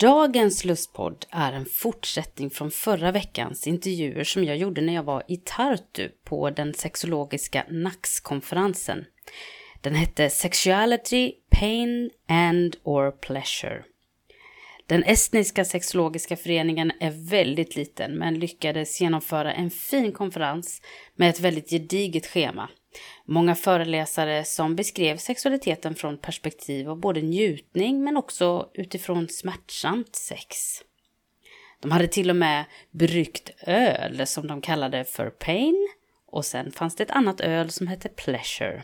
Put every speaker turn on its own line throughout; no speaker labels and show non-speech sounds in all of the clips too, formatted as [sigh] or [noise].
Dagens lustpodd är en fortsättning från förra veckans intervjuer som jag gjorde när jag var i Tartu på den sexologiska NAX-konferensen. Den hette Sexuality, Pain and or Pleasure. Den estniska sexologiska föreningen är väldigt liten men lyckades genomföra en fin konferens med ett väldigt gediget schema Många föreläsare som beskrev sexualiteten från perspektiv av både njutning men också utifrån smärtsamt sex. De hade till och med bryggt öl som de kallade för pain och sen fanns det ett annat öl som hette pleasure.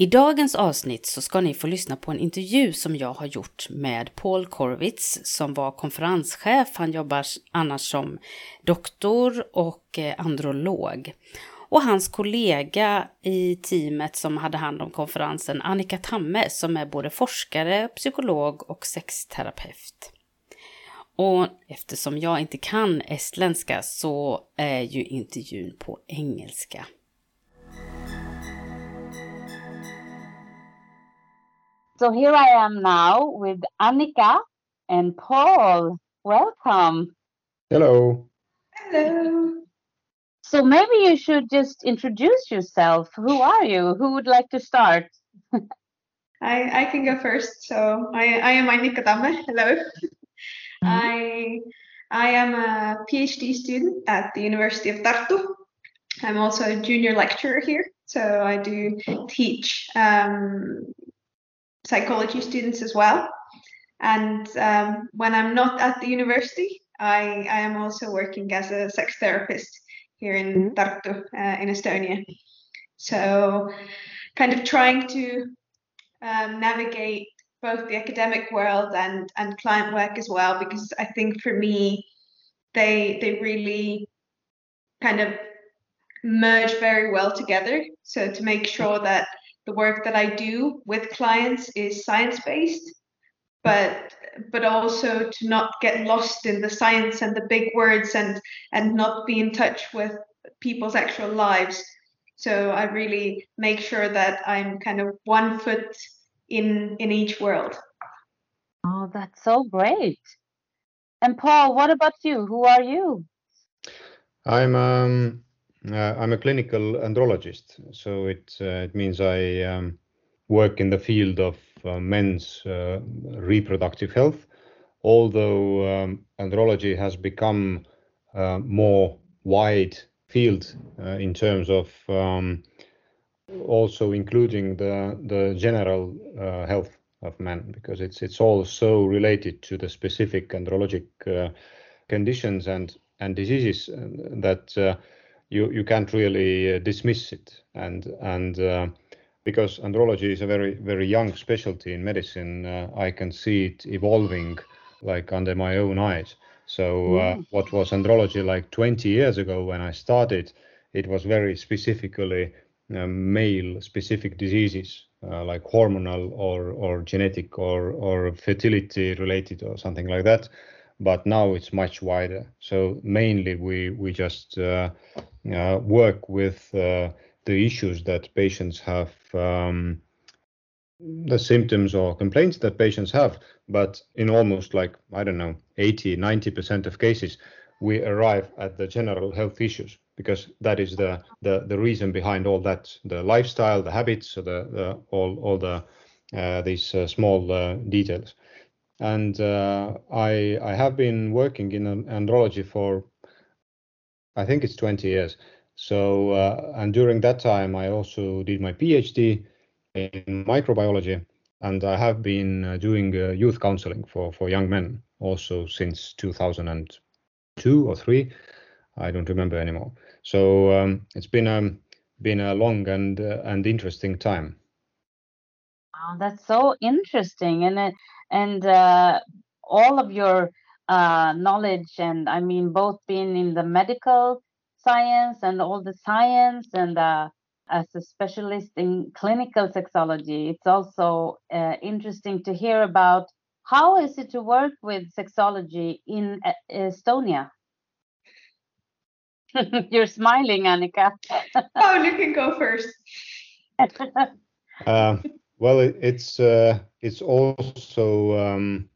I dagens avsnitt så ska ni få lyssna på en intervju som jag har gjort med Paul Korvitz som var konferenschef. Han jobbar annars som doktor och eh, androlog och hans kollega i teamet som hade hand om konferensen, Annika Tamme, som är både forskare, psykolog och sexterapeut. Och eftersom jag inte kan estländska så är ju intervjun på engelska. So here I am now with Annika and Paul. Welcome.
Hello.
Hello.
So maybe you should just introduce yourself. Who are you? Who would like to start?
I, I can go first. So I, I am Annika Tamme. Hello. Mm-hmm. I I am a PhD student at the University of Tartu. I'm also a junior lecturer here. So I do teach um, psychology students as well. And um, when I'm not at the university, I, I am also working as a sex therapist here in mm-hmm. Tartu uh, in Estonia. So, kind of trying to um, navigate both the academic world and and client work as well, because I think for me, they they really kind of merge very well together. So to make sure that the work that I do with clients is science based, but but also to not get lost in the science and the big words and and not be in touch with people's actual lives. So i really make sure that i'm kind of one foot in in each world.
Oh that's so great. And paul what about you? Who are you?
I'm um uh, i'm a clinical andrologist. So it uh, it means i um, work in the field of men's uh, reproductive health, although um, andrology has become uh, more wide field in terms of um, also including the the general health of men because it's it's all so related to the specific andrologic uh, conditions and and diseases that uh, you you can't really uh, dismiss it. And and because andrology is a very very young specialty in medicine. Uh, i can see it evolving like under my own eyes. So uh, mm. what was andrology like 20 years ago when i started it was very specifically uh, male specific diseases uh, like hormonal or or genetic or or fertility related or something like that. But now it's much wider. So mainly we we just uh, uh, work with the issues that patients have, um, the symptoms or complaints that patients have. But in almost like, I don't know, 80, 90% of cases, we arrive at the general health issues because that is the, the, the reason behind all that, the lifestyle, the habits, the, the all, all the, uh, these uh, small uh, details. And uh, I, I have been working in andrology for, I think it's 20 years. So, uh, and during that time, I also did my PhD in microbiology, and I have been uh, doing uh, youth counseling for, for young men also since 2002 or three. I don't remember anymore. So um, it's been a been a long and uh, and interesting time.
Oh, that's so interesting, and and uh, all of your uh, knowledge, and I mean both being in the medical science and all the science, and uh, as a specialist in clinical sexology, it's also uh, interesting to hear about how is it to work with sexology in Estonia. [laughs] You're smiling, Annika. [laughs]
oh, you can go first. [laughs]
uh, well, it, it's uh, it's also um,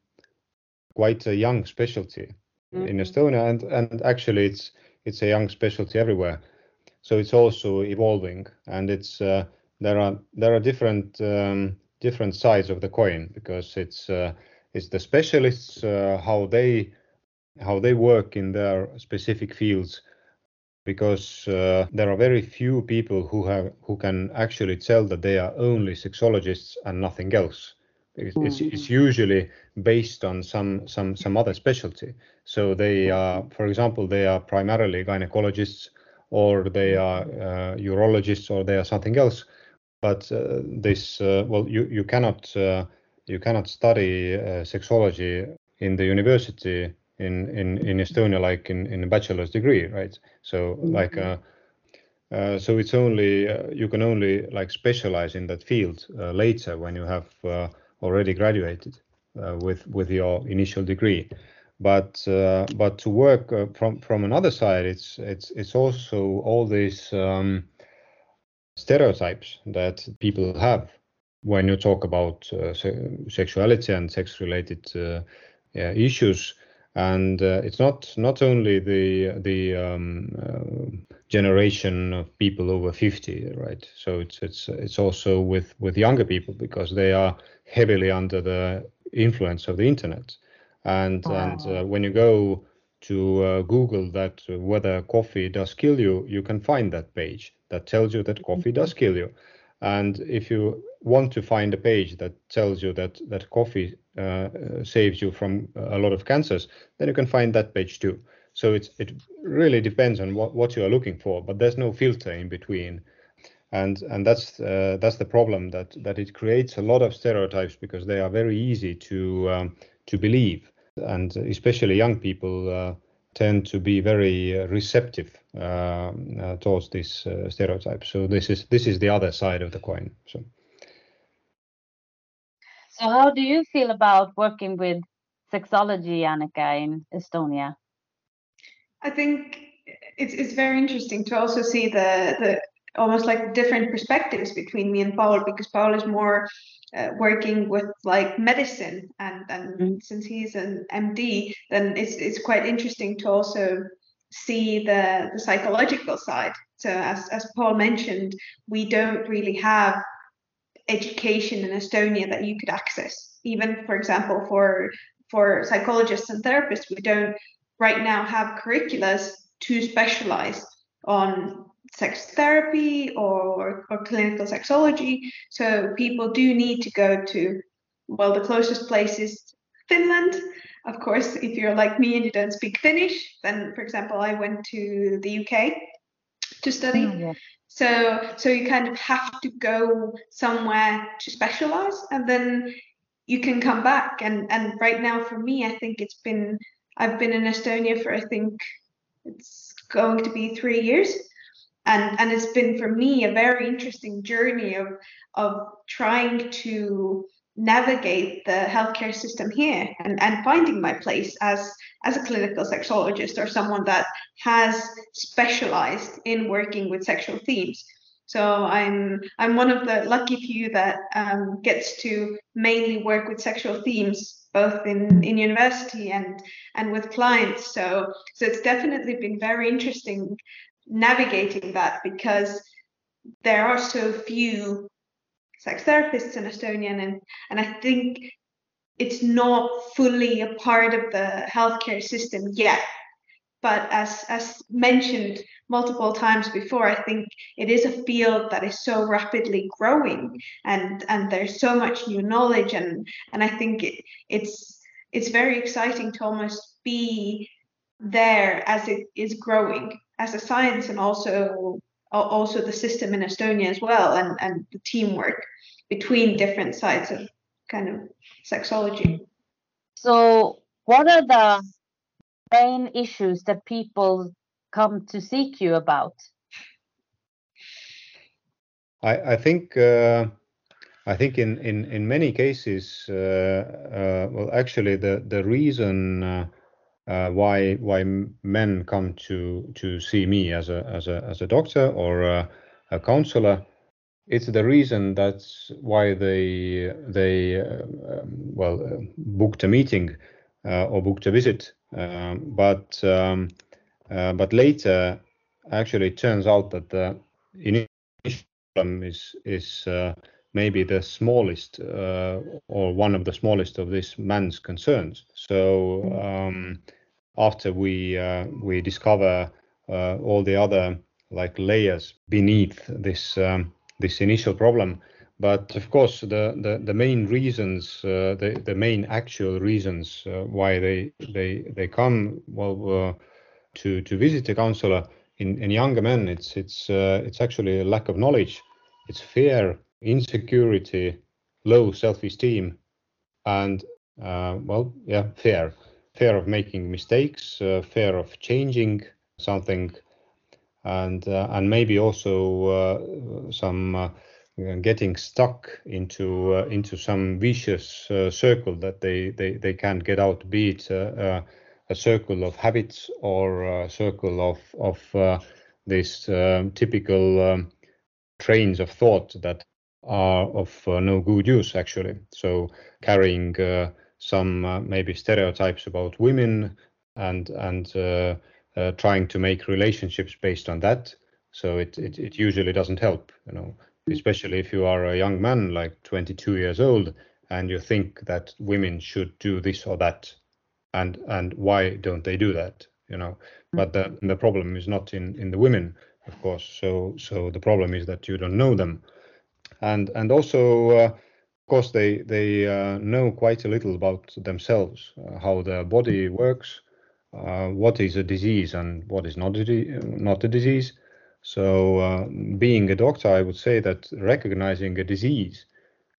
quite a young specialty mm-hmm. in Estonia, and and actually it's it's a young specialty everywhere. So it's also evolving, and it's uh, there are there are different um, different sides of the coin because it's uh, it's the specialists uh, how they how they work in their specific fields because uh, there are very few people who have who can actually tell that they are only sexologists and nothing else. It's, mm. it's, it's, usually based on some some some other specialty. So they are, for example, they are primarily gynecologists, or they are uh, urologists, or they are something else. But uh, this, uh, well, you you cannot uh, you cannot study uh, sexology in the university in in in Estonia like in in a bachelor's degree, right? So mm-hmm. like uh, uh, so it's only uh, you can only like specialize in that field uh, later when you have uh, already graduated uh, with with your initial degree. But but to work from from another side, it's it's it's also all these um, stereotypes that people have when you talk about se- sexuality and sex related issues and uh, it's not not only the the um, uh, generation of people over 50 right? So it's it's it's also with with younger people because they are heavily under the influence of the internet. And wow. and uh, when you go to uh, google that whether coffee does kill you you can find that page that tells you that coffee does kill you. And if you want to find a page that tells you that that coffee saves you from a lot of cancers, then you can find that page too. So it's it really depends on what, what you are looking for, but there's no filter in between, and and that's uh, that's the problem that that it creates a lot of stereotypes because they are very easy to um, to believe, and especially young people uh, tend to be very uh, receptive uh, uh, towards these stereotypes. So this is this is the other side of the coin. So.
So how do you feel about working with sexology, Annika, in Estonia?
I think it's it's very interesting to also see the the almost like different perspectives between me and Paul because Paul is more uh, working with like medicine and and mm-hmm. since he's an MD then it's it's quite interesting to also see the the psychological side so as as Paul mentioned we don't really have education in Estonia that you could access. Even, for example, for for psychologists and therapists, we don't right now have curriculums to specialize on sex therapy or, or clinical sexology. So people do need to go to, well, the closest place is Finland. Of course, if you're like me and you don't speak Finnish, then, for example, I went to the UK to study. Oh, yeah. So so you kind of have to go somewhere to specialize and then you can come back and and right now for me I think it's been I've been in Estonia for I think it's going to be 3 years and and it's been for me a very interesting journey of of trying to navigate the healthcare system here and, and finding my place as as a clinical sexologist or someone that has specialized in working with sexual themes so i'm i'm one of the lucky few that um, gets to mainly work with sexual themes both in in university and and with clients so so it's definitely been very interesting navigating that because there are so few sex therapists in Estonian, and and I think it's not fully a part of the healthcare system yet. But as as mentioned multiple times before, I think it is a field that is so rapidly growing, and and there's so much new knowledge, and and I think it, it's it's very exciting to almost be there as it is growing as a science and also also the system in Estonia as well and, and the teamwork between different sides of kind of sexology.
So what are the main issues that people come to seek you about?
I, I think uh, I think in, in, in many cases, uh, uh, well, actually, the the reason uh, uh, why why men come to to see me as a as a as a doctor or a, a counselor, it's the reason that's why they they uh, um, well booked a meeting or booked a visit, um, but um, but later, actually, it turns out that the initial problem is is uh, maybe the smallest uh, or one of the smallest of this man's concerns. So um, after we uh, we discover uh, all the other like layers beneath this um, this initial problem, but of course the the, the main reasons uh, the the main actual reasons uh, why they they they come well to to visit a counselor in, in younger men, it's it's uh, it's actually a lack of knowledge, it's fear, insecurity, low self-esteem, and uh, well, yeah, fear, fear of making mistakes, uh, fear of changing something, and uh, and maybe also uh, some. Uh, getting stuck into into some vicious circle that they, they, they can't get out, be it a circle of habits or a circle of of uh, these um, typical um, trains of thought that are of uh, no good use actually. So carrying uh, some uh, maybe stereotypes about women and and uh, uh, trying to make relationships based on that. So it, it it usually doesn't help, you know, especially if you are a young man like 22 years old and you think that women should do this or that and and why don't they do that you know? Mm. but the the problem is not in in the women of course. So so the problem is that you don't know them. And and also uh, of course they they uh, know quite a little about themselves uh, how their body works uh, what is a disease and what is not a not a disease so uh, being a doctor i would say that recognizing a disease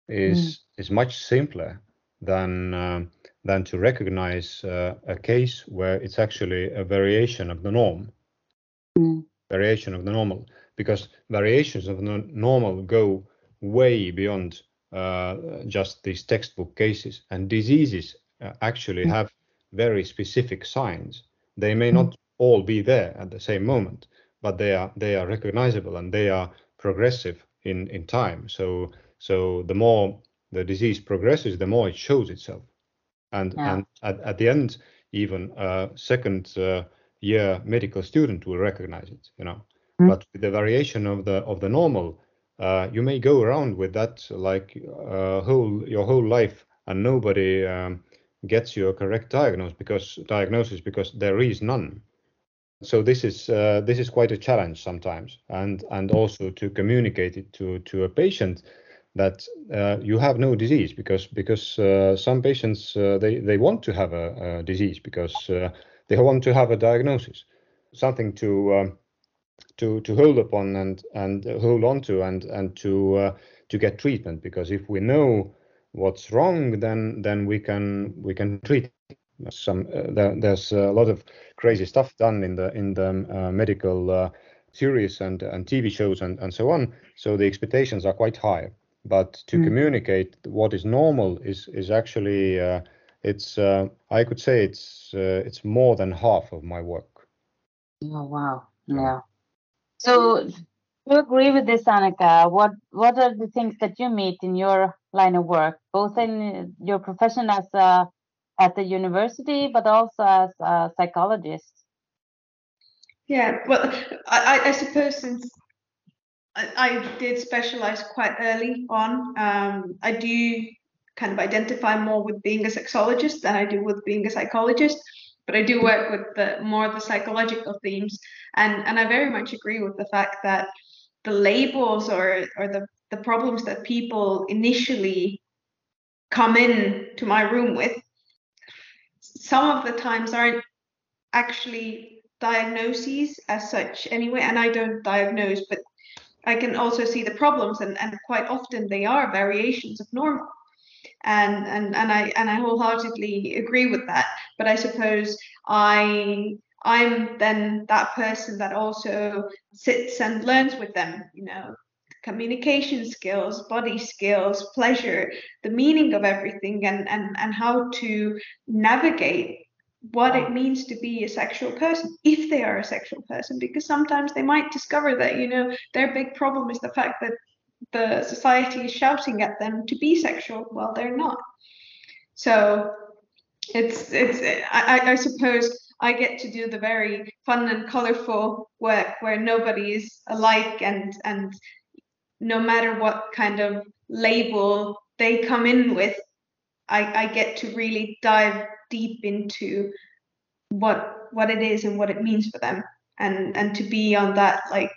is mm. is much simpler than uh, than to recognize uh, a case where it's actually a variation of the norm, mm. variation of the normal, because variations of the normal go way beyond uh, just these textbook cases, and diseases uh, actually mm. have very specific signs. They may mm. not all be there at the same moment, but they are they are recognizable and they are progressive in in time. So so the more the disease progresses, the more it shows itself and yeah. and at, at the end even a second uh, year medical student will recognize it you know mm. but with the variation of the of the normal uh, you may go around with that like uh, whole your whole life and nobody um, gets you a correct diagnosis because diagnosis because there is none so this is uh, this is quite a challenge sometimes and and also to communicate it to to a patient that uh, you have no disease because because uh, some patients uh, they they want to have a, a disease because uh, they want to have a diagnosis, something to um, to to hold upon and and hold on to and and to uh, to get treatment because if we know what's wrong then then we can we can treat some uh, there, there's a lot of crazy stuff done in the in the medical series and and TV shows and and so on so the expectations are quite high but to mm. communicate what is normal is is actually uh, it's uh, I could say it's uh, it's more than half of my work.
Oh wow! Yeah. So do you agree with this, Annika? What what are the things that you meet in your line of work, both in your profession as a at the university, but also as a psychologist?
Yeah, well, I, I suppose since I, I did specialize quite early on. Um, I do kind of identify more with being a sexologist than I do with being a psychologist, but I do work with the more the psychological themes, and and I very much agree with the fact that the labels or or the the problems that people initially come in to my room with some of the times aren't actually diagnoses as such anyway and i don't diagnose but i can also see the problems and, and quite often they are variations of normal. And and and i and i wholeheartedly agree with that. But i suppose i i'm then that person that also sits and learns with them you know communication skills, body skills, pleasure, the meaning of everything, and, and, and how to navigate what it means to be a sexual person if they are a sexual person because sometimes they might discover that you know their big problem is the fact that the society is shouting at them to be sexual well they're not. So it's it's I, I suppose I get to do the very fun and colorful work where nobody is alike and and no matter what kind of label they come in with, I, I get to really dive deep into what what it is and what it means for them and and to be on that like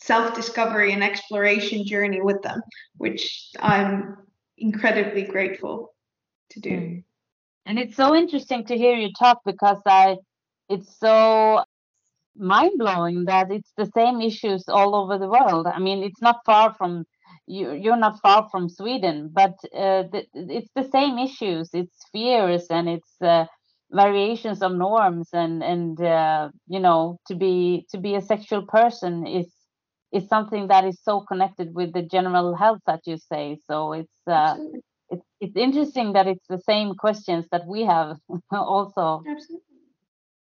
self-discovery and exploration journey with them which i'm incredibly grateful to do mm.
and it's so interesting to hear you talk because i it's so mind blowing that it's the same issues all over the world. I mean, it's not far from you. You're not far from Sweden, but uh, the, it's the same issues. It's fears and it's uh, variations of norms, and and uh, you know, to be to be a sexual person is is something that is so connected with the general health that you say. So it's uh, it's it's interesting that it's the same questions that we have [laughs] also.
Absolutely.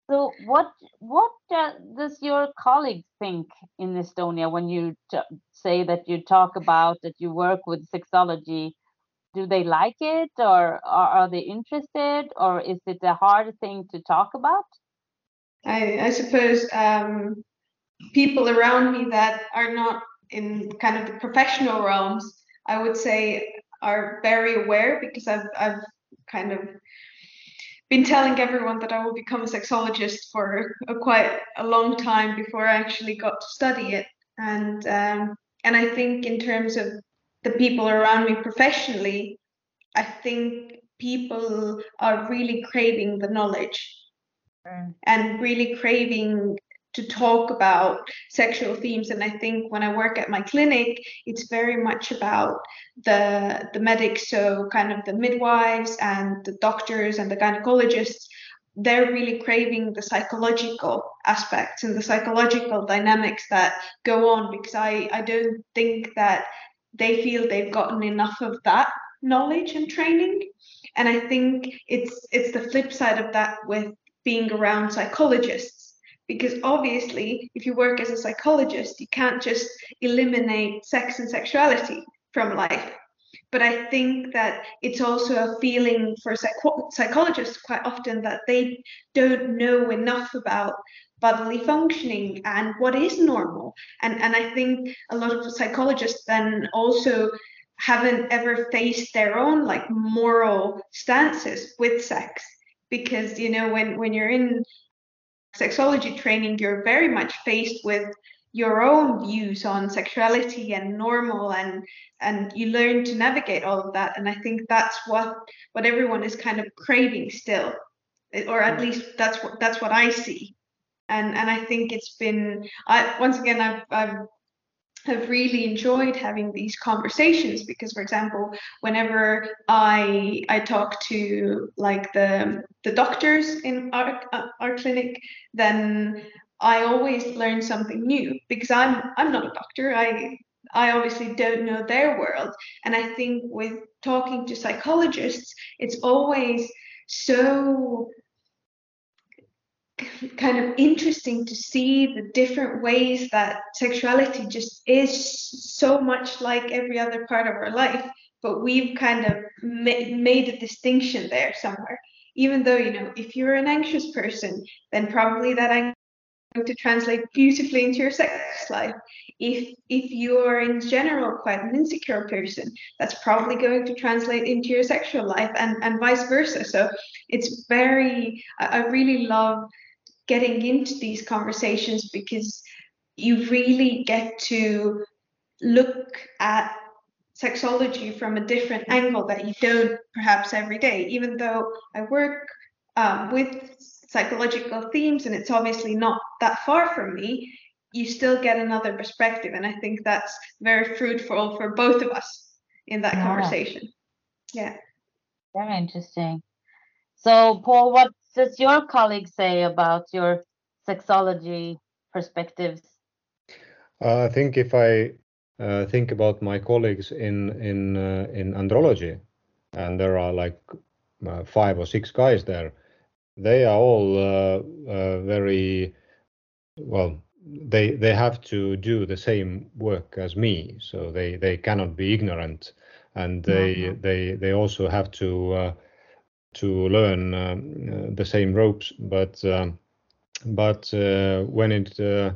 So, what what uh, does your colleagues think in Estonia when you say that you talk about that you work with sexology? Do they like it, or, or are they interested, or is it a hard thing to talk about?
I, I suppose um, people around me that are not in kind of the professional realms, I would say, are very aware because I've I've kind of been telling everyone that I will become a sexologist for a, quite a long time before I actually got to study it. And um, and I think in terms of the people around me professionally, I think people are really craving the knowledge mm. and really craving to talk about sexual themes. And i think when i work at my clinic it's very much about the the medics. So kind of the midwives and the doctors and the gynecologists they're really craving the psychological aspects and the psychological dynamics that go on because i i don't think that they feel they've gotten enough of that knowledge and training. And i think it's it's the flip side of that with being around psychologists because obviously if you work as a psychologist you can't just eliminate sex and sexuality from life. But i think that it's also a feeling for psych- psychologists quite often that they don't know enough about bodily functioning and what is normal. And and i think a lot of psychologists then also haven't ever faced their own like moral stances with sex. Because you know when when you're in sexology training, you're very much faced with your own views on sexuality and normal and and you learn to navigate all of that. And i think that's what what everyone is kind of craving still eh, or at mm. least that's what that's what i see. And and i think it's been i once again i've i've have really enjoyed having these conversations because for example whenever i i talk to like the the doctors in our uh, our clinic then i always learn something new because i'm i'm not a doctor. I i obviously don't know their world. And i think with talking to psychologists it's always so kind of interesting to see the different ways that sexuality just is so much like every other part of our life but we've kind of ma- made a distinction there somewhere. Even though you know if you're an anxious person then probably that I'm going to translate beautifully into your sex life. If if you're in general quite an insecure person that's probably going to translate into your sexual life and and vice versa. So it's very I really love getting into these conversations because you really get to look at sexology from a different angle that you don't perhaps every day even though i work um, with psychological themes, and it's obviously not that far from me, you still get another perspective. And I think that's very fruitful for both of us in that
Yeah.
conversation. Yeah.
Very interesting. So, Paul, what does your colleague say about your sexology perspectives?
Uh, I think if I uh, think about my colleagues in in uh, in andrology, and there are like uh, five or six guys there, they are all uh, uh, very well. They they have to do the same work as me, so they they cannot be ignorant, and they
Mhm.
they they also have to uh, to learn um, uh, the same ropes, but. Um, but uh, when it uh,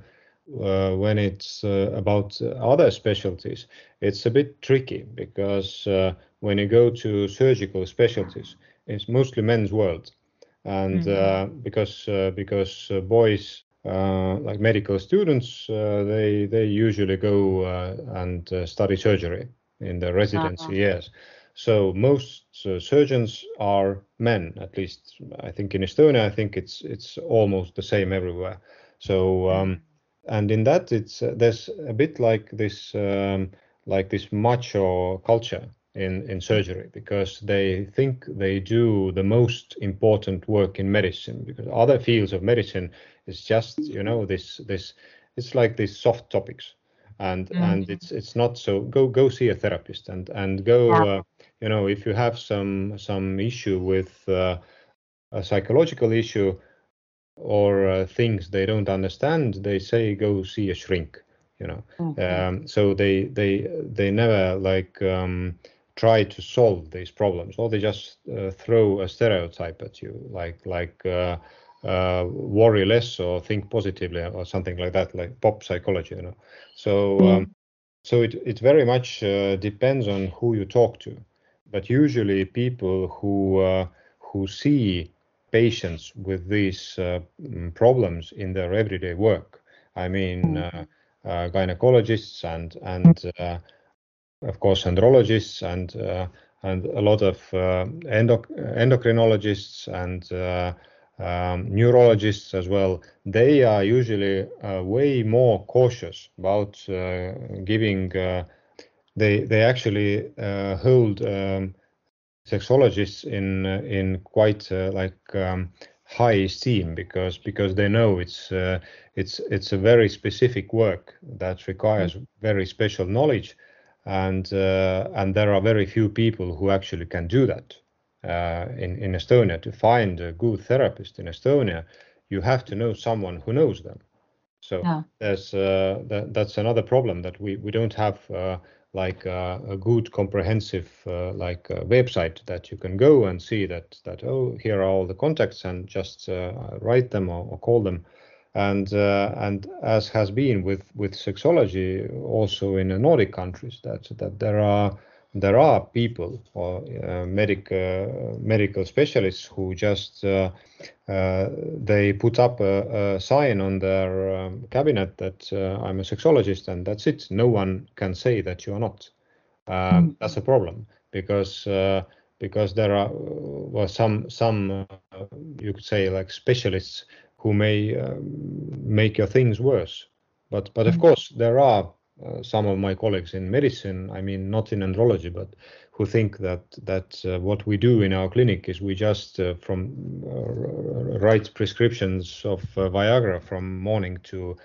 uh, when it's uh, about other specialties, it's a bit tricky because uh, when you go to surgical specialties, it's mostly men's world, and uh, because uh, because uh, boys uh, like medical students, uh, they they usually go uh, and uh, study surgery in the residency
Uh-huh.
years. So most uh, surgeons are men, at least I think in Estonia. I think it's it's almost the same everywhere. So um, and in that it's uh, there's a bit like this um, like this macho culture in in surgery because they think they do the most important work in medicine because other fields of medicine is just you know this this it's like these soft topics and and it's it's not so go go see a therapist and and go
Yeah.
uh, you know if you have some some issue with uh, a psychological issue or uh, things they don't understand they say go see a shrink you know
Mhm.
um, so they they they never like um, try to solve these problems or they just uh, throw a stereotype at you like like uh, worry less or think positively or something like that like pop psychology you know. So um, so it, it very much uh, depends on who you talk to. But usually people who uh, who see patients with these uh, mm, problems in their everyday work i mean uh, uh, gynecologists and and uh, of course andrologists and uh, and a lot of endoc- endocrinologists and uh, um, neurologists as well they are usually uh, way more cautious about uh, giving uh, they they actually uh, hold um, sexologists in uh, in quite uh, like um, high esteem because because they know it's uh, it's it's a very specific work that requires very special knowledge and uh, and there are very few people who actually can do that in in Estonia to find a good therapist in Estonia you have to know someone who knows them so
Yeah.
there's uh, that, that's another problem that we we don't have uh, like uh, a good comprehensive uh, like uh, website that you can go and see that that oh here are all the contacts and just uh, write them or, or call them and uh, and as has been with with sexology also in the Nordic countries that that there are there are people or uh, medic uh, medical specialists who just uh, uh, they put up a, a sign on their um, cabinet that uh, I'm a sexologist and that's it. No one can say that you are not. Um, That's a problem because uh, because there are well some some uh, you could say like specialists who may make your things worse. But but of course there are some of my colleagues in medicine. I mean not in andrology, but who think that that uh, what we do in our clinic is we just uh, from uh, write prescriptions of uh, Viagra from morning to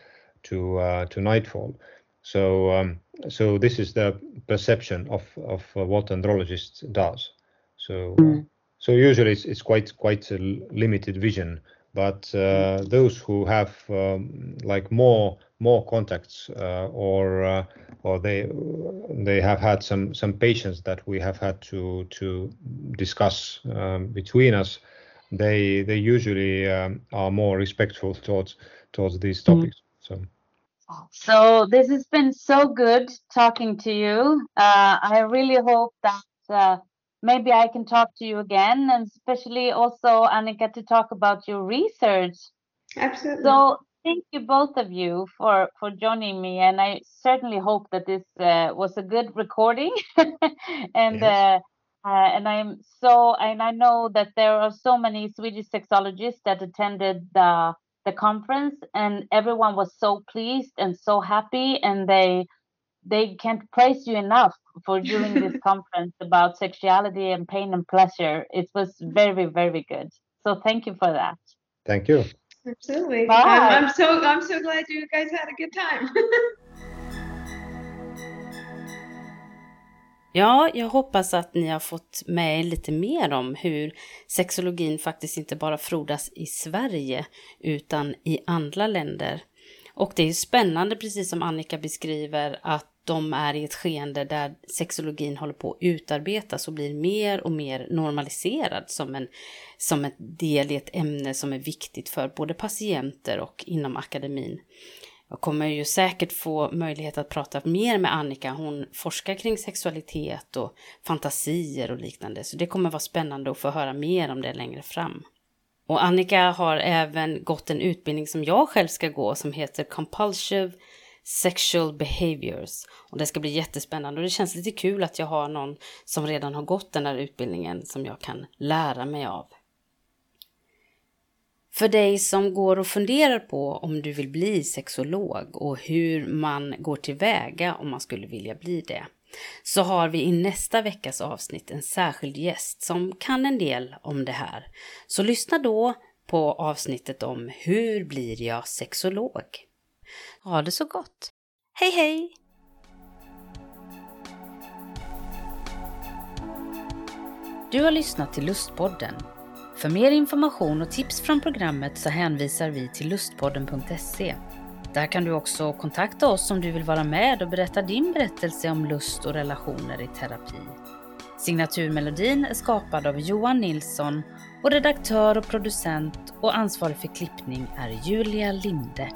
to uh, to nightfall. So um, so this is the perception of of uh, what andrologist does. So uh, so usually it's, it's quite quite a limited vision. But uh, those who have um, like more more contacts uh, or uh, or they they have had some some patients that we have had to to discuss um, between us they they usually um, are more respectful towards towards these topics so
So this has been so good talking to you. Uh, I really hope that uh, maybe I can talk to you again, and especially also Annika to talk about your research.
Absolutely.
So thank you both of you for for joining me, and I certainly hope that this uh, was a good recording, [laughs] and
Yes.
uh, Uh, and I'm so, and I know that there are so many Swedish sexologists that attended the the conference, and everyone was so pleased and so happy, and they they can't praise you enough for [laughs] doing this conference about sexuality and pain and pleasure. It was very, very good. So thank you for that.
Thank you.
Absolutely.
Bye.
I'm, I'm so I'm so glad you guys had a good time. [laughs]
Ja, jag hoppas att ni har fått med er lite mer om hur sexologin faktiskt inte bara frodas i Sverige utan i andra länder. Och det är spännande, precis som Annika beskriver, att de är i ett skeende där sexologin håller på att utarbetas och blir mer och mer normaliserad som en, som en del i ett ämne som är viktigt för både patienter och inom akademin. Jag kommer ju säkert få möjlighet att prata mer med Annika. Hon forskar kring sexualitet och fantasier och liknande. Så det kommer vara spännande att få höra mer om det längre fram. Och Annika har även gått en utbildning som jag själv ska gå som heter Compulsive Sexual Behaviors. Och det ska bli jättespännande och det känns lite kul att jag har någon som redan har gått den här utbildningen som jag kan lära mig av. För dig som går och funderar på om du vill bli sexolog och hur man går tillväga om man skulle vilja bli det så har vi i nästa veckas avsnitt en särskild gäst som kan en del om det här. Så lyssna då på avsnittet om hur blir jag sexolog? Ha det så gott! Hej hej! Du har lyssnat till Lustpodden. För mer information och tips från programmet så hänvisar vi till lustpodden.se. Där kan du också kontakta oss om du vill vara med och berätta din berättelse om lust och relationer i terapi. Signaturmelodin är skapad av Johan Nilsson och redaktör och producent och ansvarig för klippning är Julia Linde.